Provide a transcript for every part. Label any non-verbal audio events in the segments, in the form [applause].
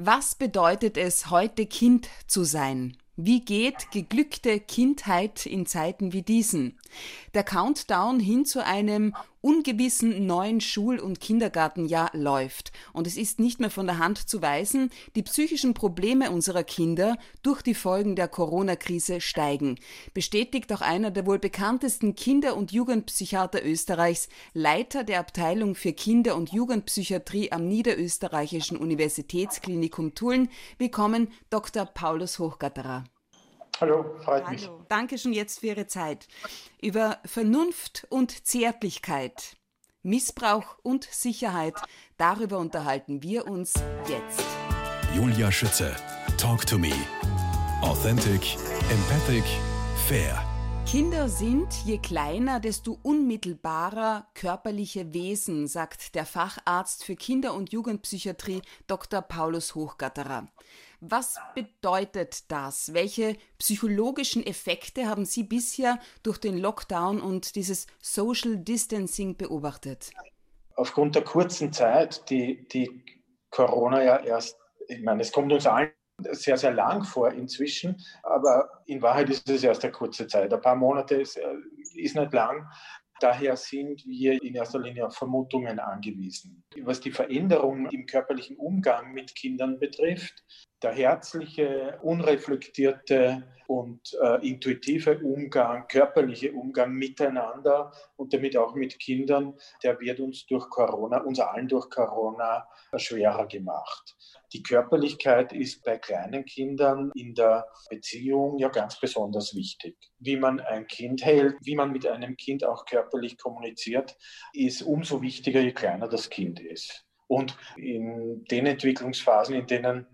Was bedeutet es, heute Kind zu sein? Wie geht geglückte Kindheit in Zeiten wie diesen? Der Countdown hin zu einem ungewissen neuen Schul- und Kindergartenjahr läuft. Und es ist nicht mehr von der Hand zu weisen, die psychischen Probleme unserer Kinder durch die Folgen der Corona-Krise steigen. Bestätigt auch einer der wohl bekanntesten Kinder- und Jugendpsychiater Österreichs, Leiter der Abteilung für Kinder- und Jugendpsychiatrie am Niederösterreichischen Universitätsklinikum Tulln. Willkommen, Dr. Paulus Hochgatterer. Hallo, freut Hallo. mich. Danke schon jetzt für Ihre Zeit. Über Vernunft und Zärtlichkeit, Missbrauch und Sicherheit, darüber unterhalten wir uns jetzt. Julia Schütze, Talk to Me. Authentic, empathic, fair. Kinder sind, je kleiner, desto unmittelbarer körperliche Wesen, sagt der Facharzt für Kinder- und Jugendpsychiatrie Dr. Paulus Hochgatterer. Was bedeutet das? Welche psychologischen Effekte haben Sie bisher durch den Lockdown und dieses Social Distancing beobachtet? Aufgrund der kurzen Zeit, die, die Corona ja erst, ich meine, es kommt uns allen sehr, sehr lang vor inzwischen, aber in Wahrheit ist es erst eine kurze Zeit. Ein paar Monate ist, äh, ist nicht lang. Daher sind wir in erster Linie auf Vermutungen angewiesen. Was die Veränderung im körperlichen Umgang mit Kindern betrifft, der herzliche, unreflektierte und äh, intuitive Umgang, körperliche Umgang miteinander und damit auch mit Kindern, der wird uns durch Corona, uns allen durch Corona schwerer gemacht. Die Körperlichkeit ist bei kleinen Kindern in der Beziehung ja ganz besonders wichtig. Wie man ein Kind hält, wie man mit einem Kind auch körperlich kommuniziert, ist umso wichtiger, je kleiner das Kind ist. Und in den Entwicklungsphasen, in denen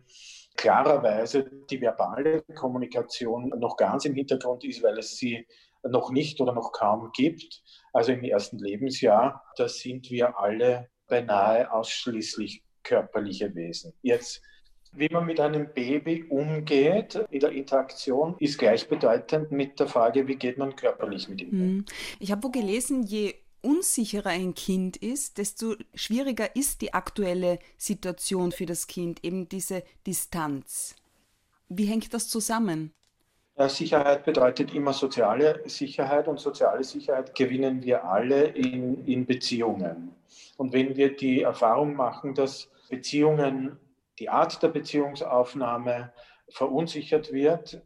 klarerweise die verbale Kommunikation noch ganz im Hintergrund ist, weil es sie noch nicht oder noch kaum gibt, also im ersten Lebensjahr, da sind wir alle beinahe ausschließlich körperliche Wesen. Jetzt, wie man mit einem Baby umgeht in der Interaktion, ist gleichbedeutend mit der Frage, wie geht man körperlich mit ihm um. Hm. Ich habe wo gelesen, je unsicherer ein Kind ist, desto schwieriger ist die aktuelle Situation für das Kind, eben diese Distanz. Wie hängt das zusammen? Sicherheit bedeutet immer soziale Sicherheit und soziale Sicherheit gewinnen wir alle in, in Beziehungen. Und wenn wir die Erfahrung machen, dass Beziehungen, die Art der Beziehungsaufnahme verunsichert wird,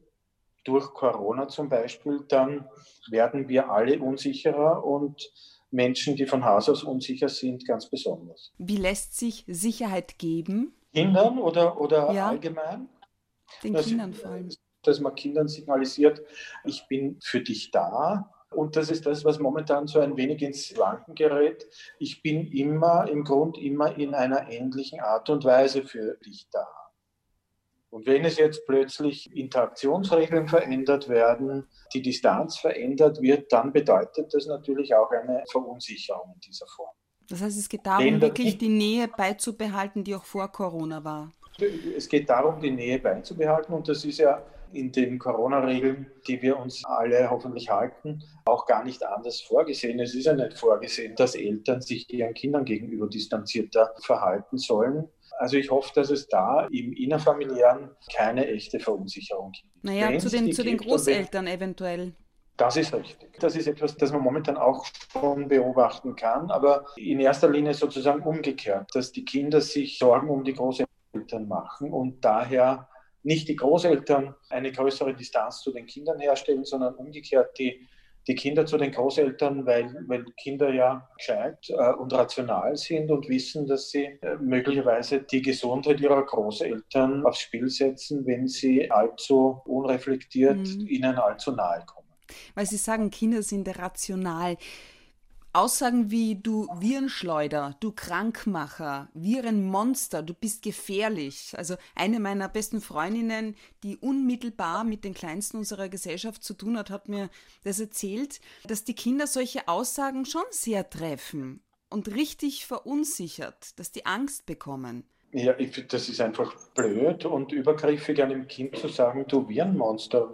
durch Corona zum Beispiel, dann werden wir alle unsicherer und Menschen, die von Haus aus unsicher sind, ganz besonders. Wie lässt sich Sicherheit geben? Kindern oder, oder ja. allgemein? Den das, Kindern vor allem. Dass man Kindern signalisiert, ich bin für dich da, und das ist das, was momentan so ein wenig ins Wanken gerät. Ich bin immer, im Grund immer in einer ähnlichen Art und Weise für dich da. Und wenn es jetzt plötzlich Interaktionsregeln verändert werden, die Distanz verändert wird, dann bedeutet das natürlich auch eine Verunsicherung in dieser Form. Das heißt, es geht darum, wirklich die Nähe beizubehalten, die auch vor Corona war. Es geht darum, die Nähe beizubehalten und das ist ja in den Corona-Regeln, die wir uns alle hoffentlich halten, auch gar nicht anders vorgesehen. Es ist ja nicht vorgesehen, dass Eltern sich ihren Kindern gegenüber distanzierter verhalten sollen. Also ich hoffe, dass es da im innerfamiliären keine echte Verunsicherung gibt. Naja, zu den, zu den Großeltern eventuell. Das ist richtig. Das ist etwas, das man momentan auch schon beobachten kann, aber in erster Linie sozusagen umgekehrt, dass die Kinder sich Sorgen um die Großeltern machen und daher nicht die Großeltern eine größere Distanz zu den Kindern herstellen, sondern umgekehrt die, die Kinder zu den Großeltern, weil, weil Kinder ja gescheit äh, und rational sind und wissen, dass sie äh, möglicherweise die Gesundheit ihrer Großeltern aufs Spiel setzen, wenn sie allzu unreflektiert mhm. ihnen allzu nahe kommen. Weil Sie sagen, Kinder sind rational. Aussagen wie du Virenschleuder, du Krankmacher, Virenmonster, du bist gefährlich. Also eine meiner besten Freundinnen, die unmittelbar mit den Kleinsten unserer Gesellschaft zu tun hat, hat mir das erzählt, dass die Kinder solche Aussagen schon sehr treffen und richtig verunsichert, dass die Angst bekommen. Ja, ich das ist einfach blöd und übergriffig einem Kind zu sagen, du Virenmonster,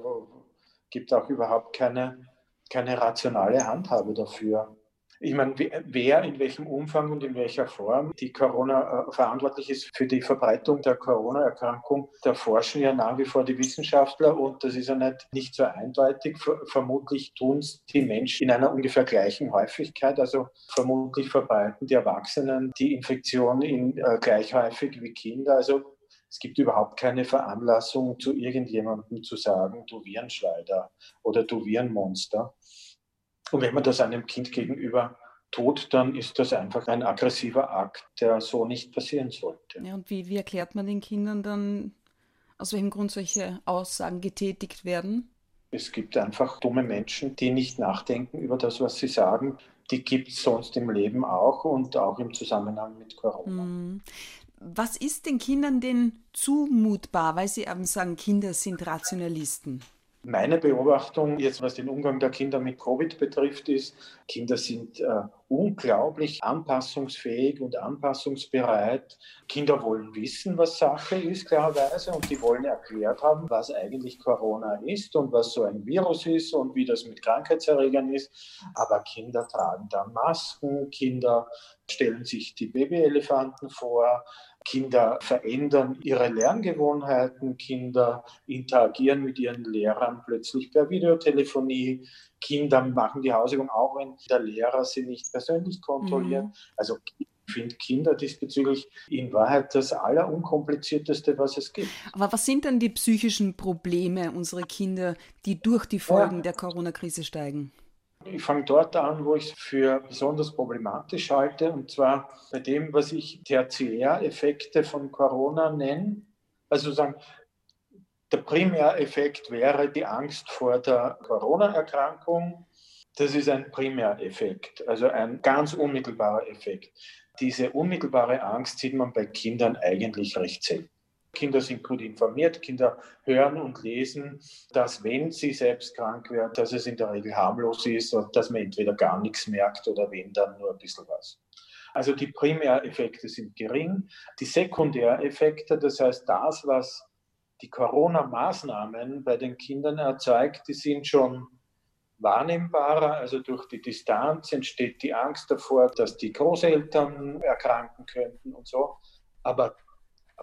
gibt auch überhaupt keine, keine rationale Handhabe dafür Ich meine, wer in welchem Umfang und in welcher Form die Corona äh, verantwortlich ist für die Verbreitung der Corona-Erkrankung, da forschen ja nach wie vor die Wissenschaftler und das ist ja nicht, nicht so eindeutig. Vermutlich tun es die Menschen in einer ungefähr gleichen Häufigkeit. Also vermutlich verbreiten die Erwachsenen die Infektion in, äh, gleich häufig wie Kinder. Also es gibt überhaupt keine Veranlassung, zu irgendjemandem zu sagen, du Virenschleider oder du Virenmonster. Und wenn man das einem Kind gegenüber tut, dann ist das einfach ein aggressiver Akt, der so nicht passieren sollte. Ja, und wie, wie erklärt man den Kindern dann, aus welchem Grund solche Aussagen getätigt werden? Es gibt einfach dumme Menschen, die nicht nachdenken über das, was sie sagen. Die gibt es sonst im Leben auch und auch im Zusammenhang mit Corona. Hm. Was ist den Kindern denn zumutbar, weil Sie eben sagen, Kinder sind Rationalisten? Meine Beobachtung, jetzt was den Umgang der Kinder mit Covid betrifft, ist, Kinder sind äh, unglaublich anpassungsfähig und anpassungsbereit. Kinder wollen wissen, was Sache ist, klarerweise, und die wollen erklärt haben, was eigentlich Corona ist und was so ein Virus ist und wie das mit Krankheitserregern ist. Aber Kinder tragen dann Masken, Kinder stellen sich die Babyelefanten vor, Kinder verändern ihre Lerngewohnheiten, Kinder interagieren mit ihren Lehrern plötzlich per Videotelefonie, Kinder machen die Hausübung auch, wenn der Lehrer sie nicht persönlich kontrolliert. Mhm. Also ich finde Kinder diesbezüglich in Wahrheit das Allerunkomplizierteste, was es gibt. Aber was sind denn die psychischen Probleme unserer Kinder, die durch die Folgen ja. der Corona-Krise steigen? Ich fange dort an, wo ich es für besonders problematisch halte, und zwar bei dem, was ich Tertiäreffekte von Corona nenne. Also sagen, der Primäreffekt wäre die Angst vor der Corona-Erkrankung. Das ist ein Primäreffekt, also ein ganz unmittelbarer Effekt. Diese unmittelbare Angst sieht man bei Kindern eigentlich recht selten. Kinder sind gut informiert, Kinder hören und lesen, dass wenn sie selbst krank werden, dass es in der Regel harmlos ist und dass man entweder gar nichts merkt oder wenn dann nur ein bisschen was. Also die Primäreffekte sind gering. Die Sekundäreffekte, das heißt das, was die Corona-Maßnahmen bei den Kindern erzeugt, die sind schon wahrnehmbarer. Also durch die Distanz entsteht die Angst davor, dass die Großeltern erkranken könnten und so. Aber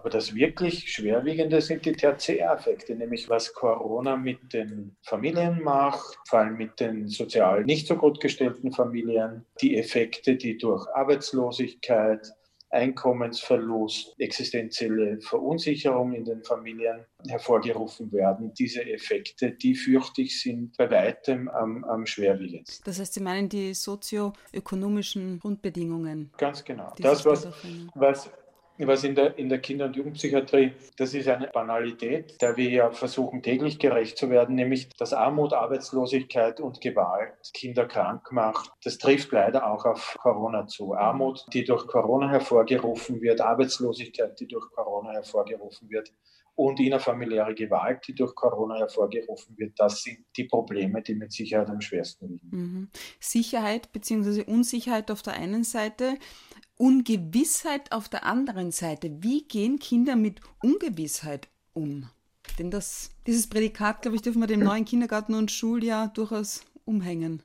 aber das wirklich Schwerwiegende sind die Tertiäreffekte, nämlich was Corona mit den Familien macht, vor allem mit den sozial nicht so gut gestellten Familien, die Effekte, die durch Arbeitslosigkeit, Einkommensverlust, existenzielle Verunsicherung in den Familien hervorgerufen werden. Diese Effekte, die fürchte ich, sind bei weitem am, am schwerwiegendsten. Das heißt, Sie meinen die sozioökonomischen Grundbedingungen? Ganz genau. Das, was, was was in der, in der Kinder- und Jugendpsychiatrie, das ist eine Banalität, der wir ja versuchen täglich gerecht zu werden, nämlich dass Armut, Arbeitslosigkeit und Gewalt Kinder krank macht. Das trifft leider auch auf Corona zu. Armut, die durch Corona hervorgerufen wird, Arbeitslosigkeit, die durch Corona hervorgerufen wird und innerfamiliäre Gewalt, die durch Corona hervorgerufen wird, das sind die Probleme, die mit Sicherheit am schwersten liegen. Mhm. Sicherheit bzw. Unsicherheit auf der einen Seite, Ungewissheit auf der anderen Seite. Wie gehen Kinder mit Ungewissheit um? Denn das, dieses Prädikat, glaube ich, dürfen wir dem neuen Kindergarten- und Schuljahr durchaus umhängen.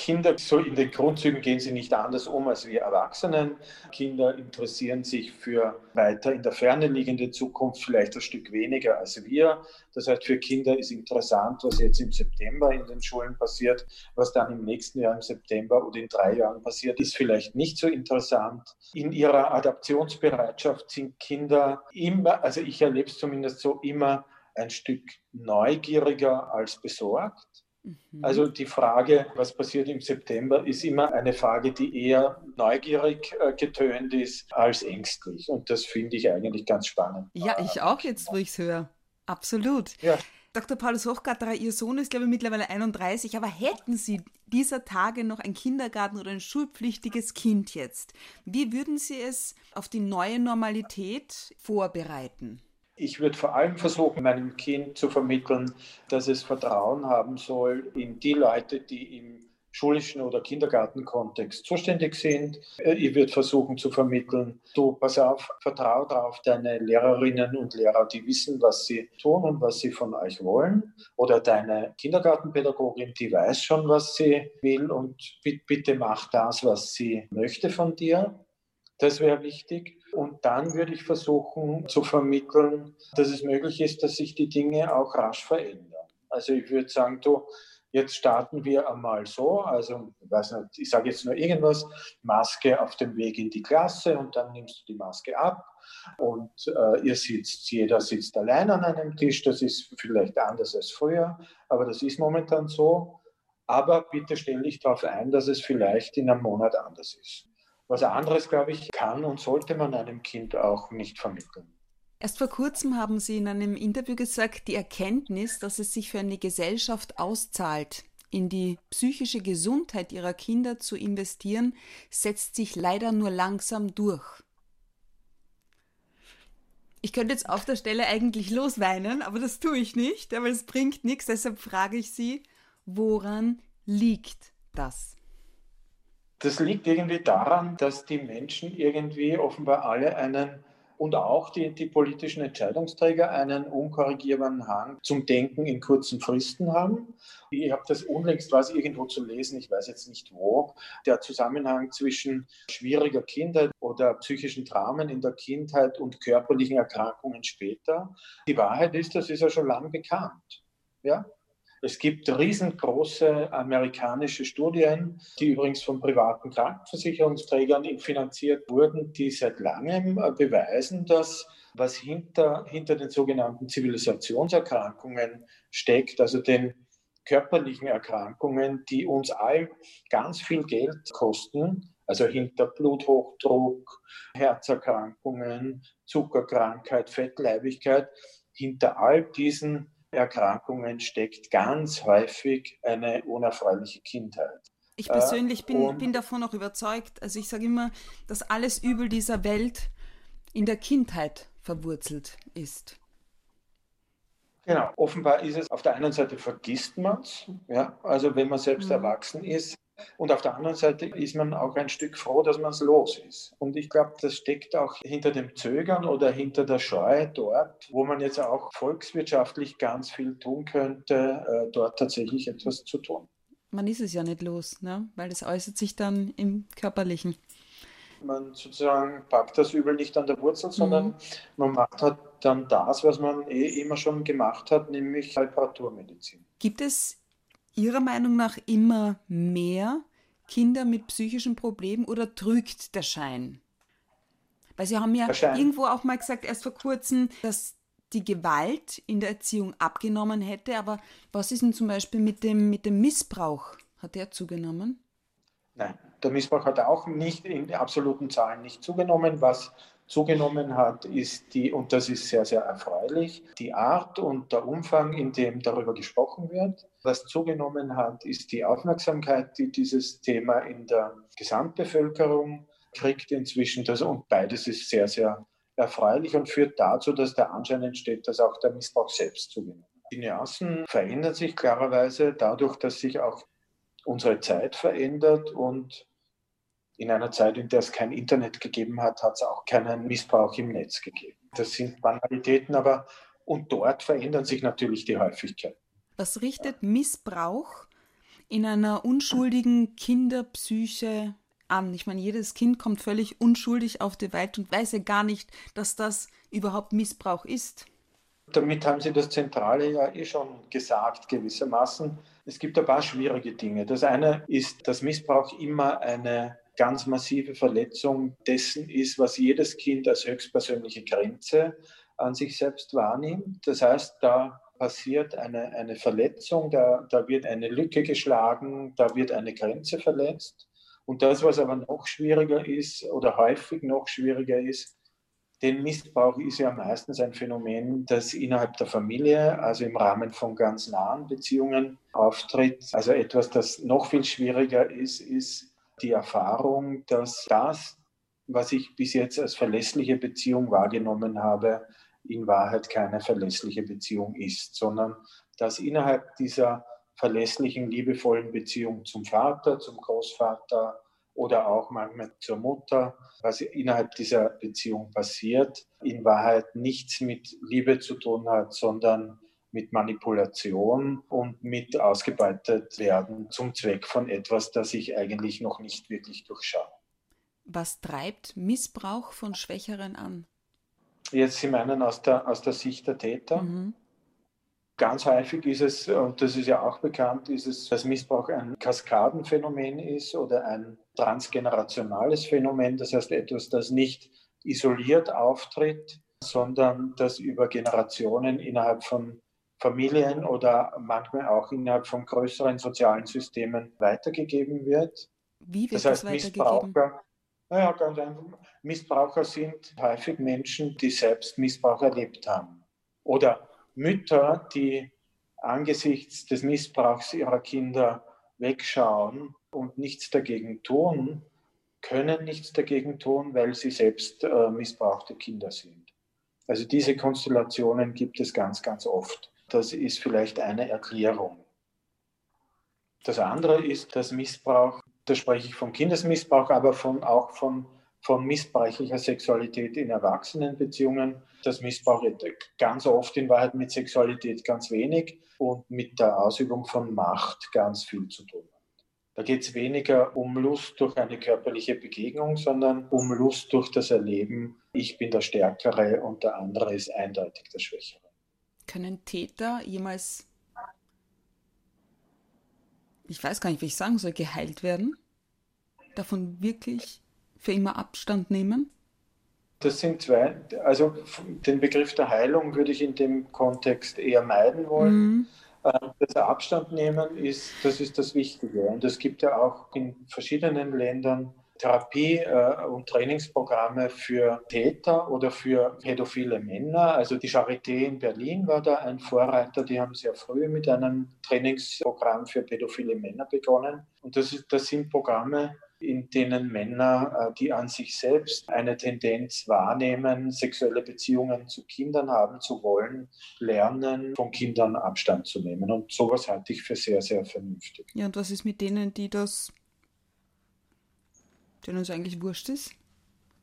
Kinder, so in den Grundzügen gehen sie nicht anders um als wir Erwachsenen. Kinder interessieren sich für weiter in der Ferne liegende Zukunft vielleicht ein Stück weniger als wir. Das heißt, für Kinder ist interessant, was jetzt im September in den Schulen passiert. Was dann im nächsten Jahr im September oder in drei Jahren passiert, ist vielleicht nicht so interessant. In ihrer Adaptionsbereitschaft sind Kinder immer, also ich erlebe es zumindest so, immer ein Stück neugieriger als besorgt. Mhm. Also die Frage, was passiert im September, ist immer eine Frage, die eher neugierig äh, getönt ist als ängstlich. Und das finde ich eigentlich ganz spannend. Ja, ich auch jetzt, wo ich es höre. Absolut. Ja. Dr. Paulus Hochgatterer, Ihr Sohn ist, glaube ich, mittlerweile 31, aber hätten Sie dieser Tage noch ein Kindergarten oder ein schulpflichtiges Kind jetzt, wie würden Sie es auf die neue Normalität vorbereiten? Ich würde vor allem versuchen, meinem Kind zu vermitteln, dass es Vertrauen haben soll in die Leute, die ihm schulischen oder Kindergartenkontext zuständig sind. Äh, ich würde versuchen zu vermitteln, du pass auf, vertraue darauf, deine Lehrerinnen und Lehrer, die wissen, was sie tun und was sie von euch wollen. Oder deine Kindergartenpädagogin, die weiß schon, was sie will und bitte mach das, was sie möchte von dir. Das wäre wichtig. Und dann würde ich versuchen zu vermitteln, dass es möglich ist, dass sich die Dinge auch rasch verändern. Also ich würde sagen, du, Jetzt starten wir einmal so, also ich, weiß nicht, ich sage jetzt nur irgendwas, Maske auf dem Weg in die Klasse und dann nimmst du die Maske ab und äh, ihr sitzt, jeder sitzt allein an einem Tisch, das ist vielleicht anders als früher, aber das ist momentan so. Aber bitte stell dich darauf ein, dass es vielleicht in einem Monat anders ist. Was anderes, glaube ich, kann und sollte man einem Kind auch nicht vermitteln. Erst vor kurzem haben Sie in einem Interview gesagt, die Erkenntnis, dass es sich für eine Gesellschaft auszahlt, in die psychische Gesundheit ihrer Kinder zu investieren, setzt sich leider nur langsam durch. Ich könnte jetzt auf der Stelle eigentlich losweinen, aber das tue ich nicht, aber es bringt nichts. Deshalb frage ich Sie, woran liegt das? Das liegt irgendwie daran, dass die Menschen irgendwie offenbar alle einen und auch die, die politischen Entscheidungsträger einen unkorrigierbaren Hang zum Denken in kurzen Fristen haben. Ich habe das unlängst was irgendwo zu lesen, ich weiß jetzt nicht wo, der Zusammenhang zwischen schwieriger Kindheit oder psychischen Dramen in der Kindheit und körperlichen Erkrankungen später. Die Wahrheit ist, das ist ja schon lange bekannt. Ja? Es gibt riesengroße amerikanische Studien, die übrigens von privaten Krankenversicherungsträgern finanziert wurden, die seit langem äh, beweisen, dass was hinter, hinter den sogenannten Zivilisationserkrankungen steckt, also den körperlichen Erkrankungen, die uns all ganz viel Geld kosten, also hinter Bluthochdruck, Herzerkrankungen, Zuckerkrankheit, Fettleibigkeit, hinter all diesen Erkrankungen steckt ganz häufig eine unerfreuliche Kindheit. Ich persönlich bin, bin davon auch überzeugt. Also ich sage immer, dass alles Übel dieser Welt in der Kindheit verwurzelt ist. Genau, offenbar ist es auf der einen Seite vergisst man es, ja, also wenn man selbst mhm. erwachsen ist, und auf der anderen Seite ist man auch ein Stück froh, dass man es los ist. Und ich glaube, das steckt auch hinter dem Zögern oder hinter der Scheu dort, wo man jetzt auch volkswirtschaftlich ganz viel tun könnte, äh, dort tatsächlich etwas zu tun. Man ist es ja nicht los, ne? weil es äußert sich dann im Körperlichen. Man sozusagen packt das Übel nicht an der Wurzel, sondern mhm. man macht halt dann das, was man eh immer schon gemacht hat, nämlich Reparaturmedizin. Gibt es Ihrer Meinung nach immer mehr Kinder mit psychischen Problemen oder trügt der Schein? Weil Sie haben ja irgendwo auch mal gesagt, erst vor kurzem, dass die Gewalt in der Erziehung abgenommen hätte. Aber was ist denn zum Beispiel mit dem, mit dem Missbrauch? Hat der zugenommen? Nein, der Missbrauch hat auch nicht in absoluten Zahlen nicht zugenommen. Was zugenommen hat, ist die, und das ist sehr, sehr erfreulich, die Art und der Umfang, in dem darüber gesprochen wird. Was zugenommen hat, ist die Aufmerksamkeit, die dieses Thema in der Gesamtbevölkerung kriegt inzwischen. Das, und beides ist sehr, sehr erfreulich und führt dazu, dass der Anschein entsteht, dass auch der Missbrauch selbst zugenommen hat. Die Nuancen verändern sich klarerweise dadurch, dass sich auch unsere Zeit verändert und in einer Zeit, in der es kein Internet gegeben hat, hat es auch keinen Missbrauch im Netz gegeben. Das sind Banalitäten, aber und dort verändern sich natürlich die Häufigkeit. Was richtet Missbrauch in einer unschuldigen Kinderpsyche an? Ich meine, jedes Kind kommt völlig unschuldig auf die Welt und weiß ja gar nicht, dass das überhaupt Missbrauch ist. Damit haben Sie das Zentrale ja eh schon gesagt, gewissermaßen. Es gibt ein paar schwierige Dinge. Das eine ist, dass Missbrauch immer eine ganz massive Verletzung dessen ist, was jedes Kind als höchstpersönliche Grenze an sich selbst wahrnimmt. Das heißt, da passiert eine, eine Verletzung, da, da wird eine Lücke geschlagen, da wird eine Grenze verletzt. Und das, was aber noch schwieriger ist oder häufig noch schwieriger ist, denn Missbrauch ist ja meistens ein Phänomen, das innerhalb der Familie, also im Rahmen von ganz nahen Beziehungen auftritt. Also etwas, das noch viel schwieriger ist, ist die Erfahrung, dass das, was ich bis jetzt als verlässliche Beziehung wahrgenommen habe, in Wahrheit keine verlässliche Beziehung ist, sondern dass innerhalb dieser verlässlichen, liebevollen Beziehung zum Vater, zum Großvater oder auch manchmal zur Mutter, was innerhalb dieser Beziehung passiert, in Wahrheit nichts mit Liebe zu tun hat, sondern mit Manipulation und mit ausgebeutet werden zum Zweck von etwas, das ich eigentlich noch nicht wirklich durchschaue. Was treibt Missbrauch von Schwächeren an? Jetzt Sie meinen aus der, aus der Sicht der Täter? Mhm. Ganz häufig ist es, und das ist ja auch bekannt, ist es, dass Missbrauch ein Kaskadenphänomen ist oder ein transgenerationales Phänomen. Das heißt etwas, das nicht isoliert auftritt, sondern das über Generationen innerhalb von Familien oder manchmal auch innerhalb von größeren sozialen Systemen weitergegeben wird. Wie wird das, heißt, das? Missbraucher, naja, ganz einfach. Missbraucher sind häufig Menschen, die selbst Missbrauch erlebt haben. Oder Mütter, die angesichts des Missbrauchs ihrer Kinder wegschauen und nichts dagegen tun, können nichts dagegen tun, weil sie selbst äh, missbrauchte Kinder sind. Also diese Konstellationen gibt es ganz, ganz oft. Das ist vielleicht eine Erklärung. Das andere ist, dass Missbrauch, da spreche ich vom Kindesmissbrauch, aber von, auch von, von missbräuchlicher Sexualität in Erwachsenenbeziehungen. Das Missbrauch ganz oft in Wahrheit mit Sexualität ganz wenig und mit der Ausübung von Macht ganz viel zu tun hat. Da geht es weniger um Lust durch eine körperliche Begegnung, sondern um Lust durch das Erleben, ich bin der Stärkere und der andere ist eindeutig der Schwächere. Können Täter jemals, ich weiß gar nicht, wie ich sagen soll, geheilt werden? Davon wirklich für immer Abstand nehmen? Das sind zwei, also den Begriff der Heilung würde ich in dem Kontext eher meiden wollen. Mhm. Äh, das Abstand nehmen ist, das ist das Wichtige. Und es gibt ja auch in verschiedenen Ländern Therapie- äh, und Trainingsprogramme für Täter oder für pädophile Männer. Also die Charité in Berlin war da ein Vorreiter. Die haben sehr früh mit einem Trainingsprogramm für pädophile Männer begonnen. Und das, ist, das sind Programme, in denen Männer, äh, die an sich selbst eine Tendenz wahrnehmen, sexuelle Beziehungen zu Kindern haben zu wollen, lernen, von Kindern Abstand zu nehmen. Und sowas halte ich für sehr, sehr vernünftig. Ja, und was ist mit denen, die das denen es eigentlich wurscht ist?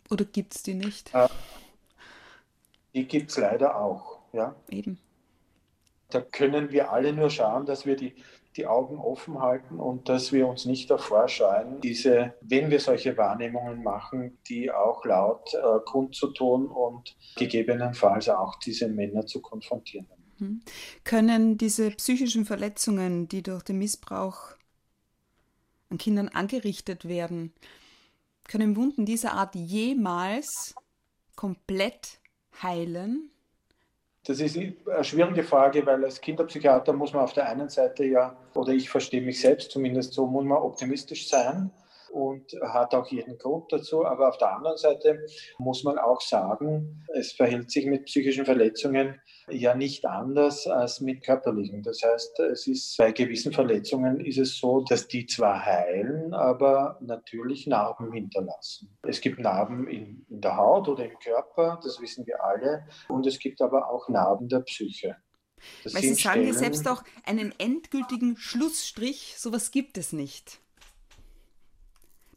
Oder gibt es die nicht? Äh, die gibt es leider auch, ja. Eben. Da können wir alle nur schauen, dass wir die, die Augen offen halten und dass wir uns nicht davor scheuen, diese, wenn wir solche Wahrnehmungen machen, die auch laut äh, kundzutun und gegebenenfalls auch diese Männer zu konfrontieren. Mhm. Können diese psychischen Verletzungen, die durch den Missbrauch an Kindern angerichtet werden, können Wunden dieser Art jemals komplett heilen? Das ist eine schwierige Frage, weil als Kinderpsychiater muss man auf der einen Seite ja, oder ich verstehe mich selbst zumindest so, muss man optimistisch sein und hat auch jeden Grund dazu. Aber auf der anderen Seite muss man auch sagen, es verhält sich mit psychischen Verletzungen ja nicht anders als mit körperlichen. Das heißt, es ist bei gewissen Verletzungen ist es so, dass die zwar heilen, aber natürlich Narben hinterlassen. Es gibt Narben in, in der Haut oder im Körper, das wissen wir alle, und es gibt aber auch Narben der Psyche. Das Weil Sie sagen ja selbst auch, einen endgültigen Schlussstrich, sowas gibt es nicht.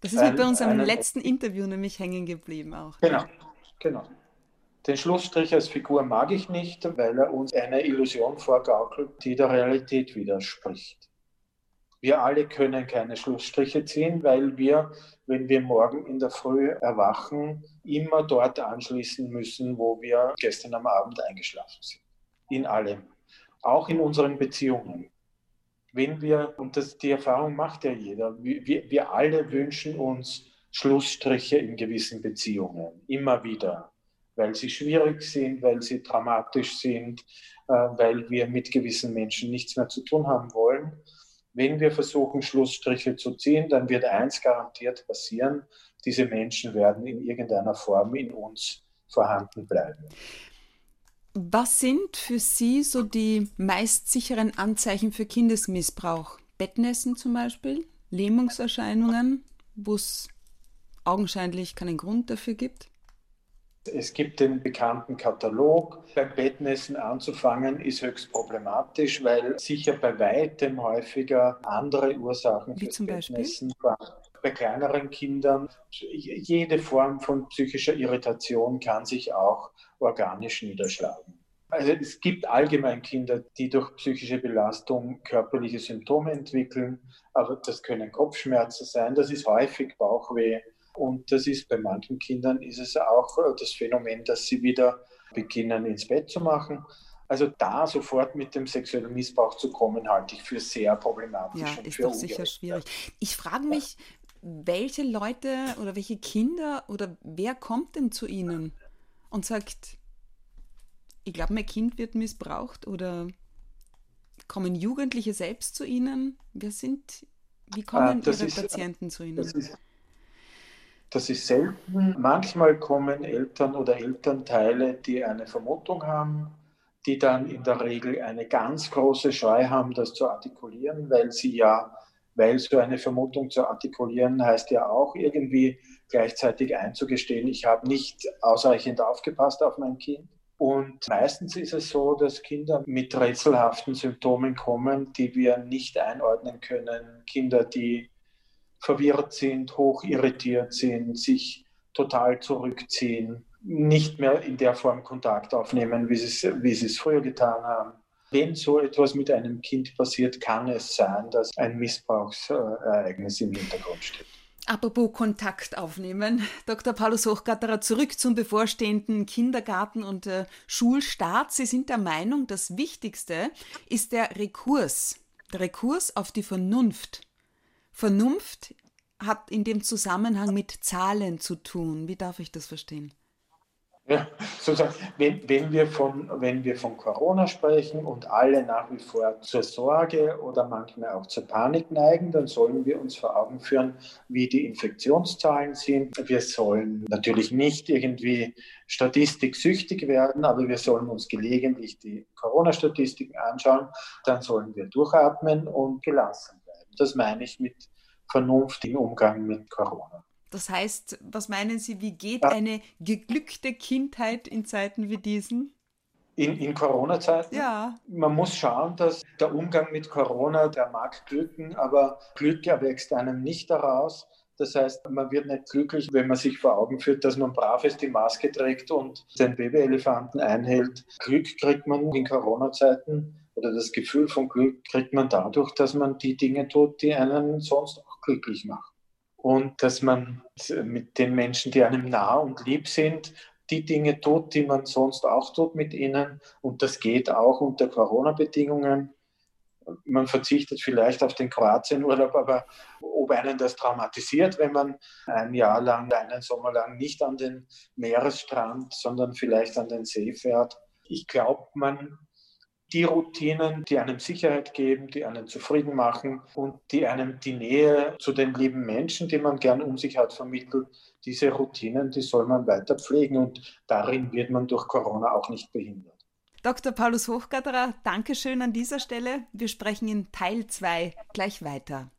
Das ist ein, bei unserem letzten Interview nämlich hängen geblieben auch. Genau, genau. Den Schlussstrich als Figur mag ich nicht, weil er uns eine Illusion vorgaukelt, die der Realität widerspricht. Wir alle können keine Schlussstriche ziehen, weil wir, wenn wir morgen in der Früh erwachen, immer dort anschließen müssen, wo wir gestern am Abend eingeschlafen sind. In allem. Auch in unseren Beziehungen wenn wir, und das, die Erfahrung macht ja jeder, wir, wir alle wünschen uns Schlussstriche in gewissen Beziehungen, immer wieder, weil sie schwierig sind, weil sie dramatisch sind, äh, weil wir mit gewissen Menschen nichts mehr zu tun haben wollen. Wenn wir versuchen, Schlussstriche zu ziehen, dann wird eins garantiert passieren, diese Menschen werden in irgendeiner Form in uns vorhanden bleiben. Was sind für Sie so die meist sicheren Anzeichen für Kindesmissbrauch? Bettnässen zum Beispiel, Lähmungserscheinungen, wo es augenscheinlich keinen Grund dafür gibt? Es gibt den bekannten Katalog. Beim Bettnässen anzufangen ist höchst problematisch, weil sicher bei weitem häufiger andere Ursachen Wie zum Bettnässen bei kleineren Kindern. Jede Form von psychischer Irritation kann sich auch organisch niederschlagen. Also es gibt allgemein Kinder, die durch psychische Belastung körperliche Symptome entwickeln, aber das können Kopfschmerzen sein, das ist häufig Bauchweh, und das ist bei manchen Kindern ist es auch äh, das Phänomen, dass sie wieder beginnen ins Bett zu machen. Also da sofort mit dem sexuellen Missbrauch zu kommen, halte ich für sehr problematisch. Ja, ist doch sicher schwierig. Ich frage mich, welche Leute oder welche Kinder oder wer kommt denn zu Ihnen und sagt, ich glaube, mein Kind wird missbraucht oder kommen Jugendliche selbst zu Ihnen? Wer sind, wie kommen ah, Ihre ist, Patienten zu Ihnen? Das ist, das ist selten. Manchmal kommen Eltern oder Elternteile, die eine Vermutung haben, die dann in der Regel eine ganz große Scheu haben, das zu artikulieren, weil sie ja, weil so eine Vermutung zu artikulieren heißt ja auch irgendwie gleichzeitig einzugestehen, ich habe nicht ausreichend aufgepasst auf mein Kind. Und meistens ist es so, dass Kinder mit rätselhaften Symptomen kommen, die wir nicht einordnen können. Kinder, die verwirrt sind, hoch irritiert sind, sich total zurückziehen, nicht mehr in der Form Kontakt aufnehmen, wie sie, es, wie es früher getan haben. Wenn so etwas mit einem Kind passiert, kann es sein, dass ein Missbrauchsereignis im Hintergrund steht. Apropos Kontakt aufnehmen, [laughs] Dr. Paulus Hochgatterer, zurück zum bevorstehenden Kindergarten- und äh, Schulstart. Sie sind der Meinung, das Wichtigste ist der Rekurs, der Rekurs auf die Vernunft. Vernunft hat in dem Zusammenhang mit Zahlen zu tun. Wie darf ich das verstehen? Ja, sozusagen, wenn, wenn, wir von, wenn wir von Corona sprechen und alle nach wie vor zur Sorge oder manchmal auch zur Panik neigen, dann sollen wir uns vor Augen führen, wie die Infektionszahlen sind. Wir sollen natürlich nicht irgendwie statistiksüchtig werden, aber wir sollen uns gelegentlich die Corona-Statistiken anschauen. Dann sollen wir durchatmen und gelassen das meine ich mit Vernunft im Umgang mit Corona. Das heißt, was meinen Sie, wie geht eine geglückte Kindheit in Zeiten wie diesen? In, in Corona-Zeiten? Ja. Man muss schauen, dass der Umgang mit Corona, der mag glücken, aber Glück erwächst einem nicht daraus. Das heißt, man wird nicht glücklich, wenn man sich vor Augen führt, dass man brav ist, die Maske trägt und den Babyelefanten einhält. Glück kriegt man in Corona-Zeiten oder das Gefühl von Glück kriegt man dadurch, dass man die Dinge tut, die einen sonst auch glücklich machen. Und dass man mit den Menschen, die einem nah und lieb sind, die Dinge tut, die man sonst auch tut mit ihnen. Und das geht auch unter Corona-Bedingungen. Man verzichtet vielleicht auf den Kroatienurlaub, aber ob einen das traumatisiert, wenn man ein Jahr lang, einen Sommer lang nicht an den Meeresstrand, sondern vielleicht an den See fährt. Ich glaube, man die Routinen, die einem Sicherheit geben, die einen zufrieden machen und die einem die Nähe zu den lieben Menschen, die man gern um sich hat, vermittelt. Diese Routinen, die soll man weiter pflegen und darin wird man durch Corona auch nicht behindert. Dr. Paulus Hochgatterer, Dankeschön an dieser Stelle. Wir sprechen in Teil 2 gleich weiter.